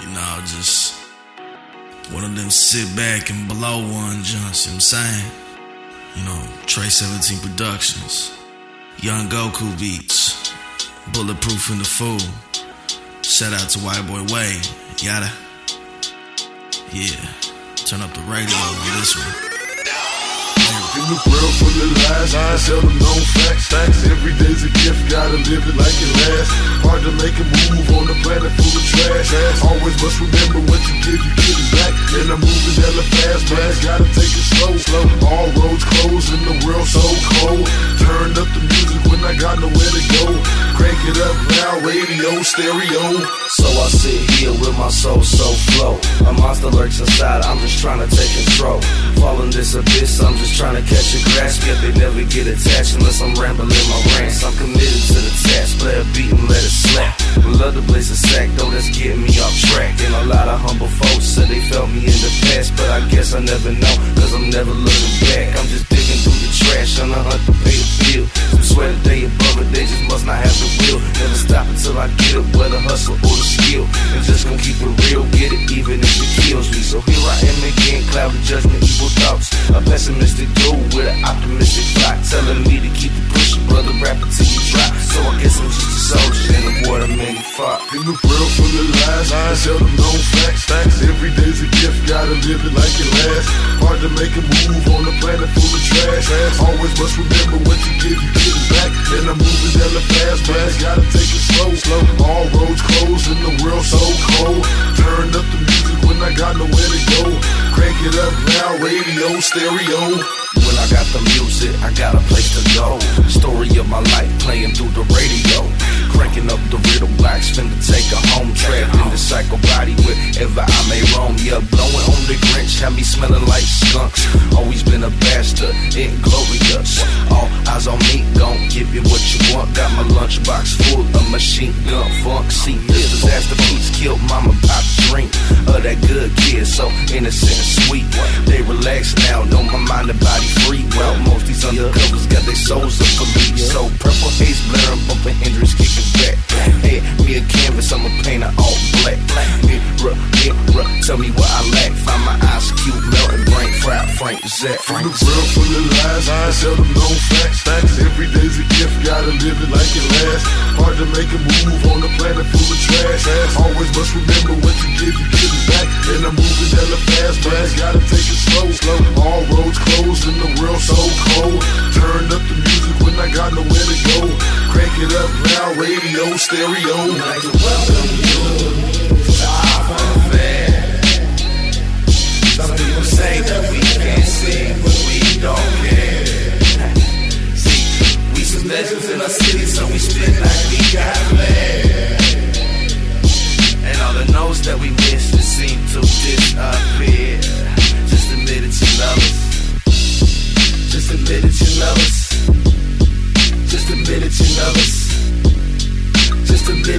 You know, just one of them sit back and blow one joints, you know what I'm saying? You know, Trey 17 Productions, Young Goku Beats, Bulletproof in the Fool. Shout out to White Boy Way, yada. Yeah, turn up the radio on this one. In the world full of lies, I seldom known facts. facts. Every day's a gift, gotta live it like it lasts. Hard to make a move on a planet full of trash. Always must remember what you give, you get it back. And I'm moving hella fast, man. Gotta take it slow, slow. All roads closed and the world so cold. Radio, stereo. So I sit here with my soul so flow. A monster lurks inside, I'm just trying to take control. Fall in this abyss, I'm just trying to catch a grasp. Yet they never get attached unless I'm rambling my rants. I'm committed to the task, play a beat and let it slap. Love to blaze a sack, though that's getting me off track. And a lot of humble folks said they felt me in the past, but I guess I never know, cause I'm never looking back. I'm just digging through the trash on a hunt to pay the bill. So here I am again, cloud of judgment, evil thoughts. A pessimistic dude with an optimistic flock, telling me to keep it pushing, brother, rap it you drop. So I guess I'm just a soldier in the many fought. In the world full of lies, I seldom known facts. facts. Every day's a gift, gotta live it like it lasts. Hard to make a move on a planet full of trash. Always must remember what you give, you get it back. And I'm moving hella fast, man. Gotta it up loud, radio, stereo. When I got the music, I got a place to go. Story of my life playing through the radio. Cranking up the riddle box, finna take a home trapped in the psycho body wherever I may roam. Yeah, blowing on the Grinch, have me smelling like skunks. Always been a bastard, inglorious. All eyes on me, gon' give you what you want. Got my lunchbox full of machine gun funk. See, this disaster beats killed mama pop dream of that good kid, so innocent and sweet. They relax now, know my mind and body free. Well, most these undercovers got their souls up for me. So purple haze blaring, bumping Frank the world full of lies, I them no facts. facts. Every day's a gift, gotta live it like it lasts. Hard to make a move on a planet full of trash. Always must remember what you give, you get it back. And I'm moving hella fast, man. Gotta take it slow, slow. All roads closed and the world so cold. Turn up the music when I got nowhere to go. Crank it up loud, radio, stereo. like welcome you say that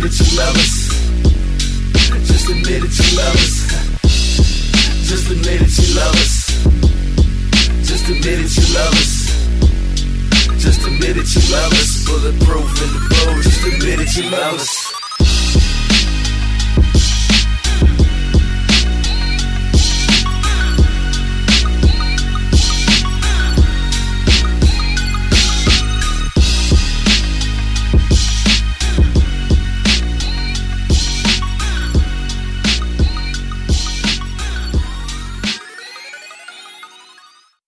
it, you love us. Just admit it, you love us. Just admit it, you love us. Just admit it, you love us. Just admit it, you love us. Bulletproof in the boat. Just admit it, you love us.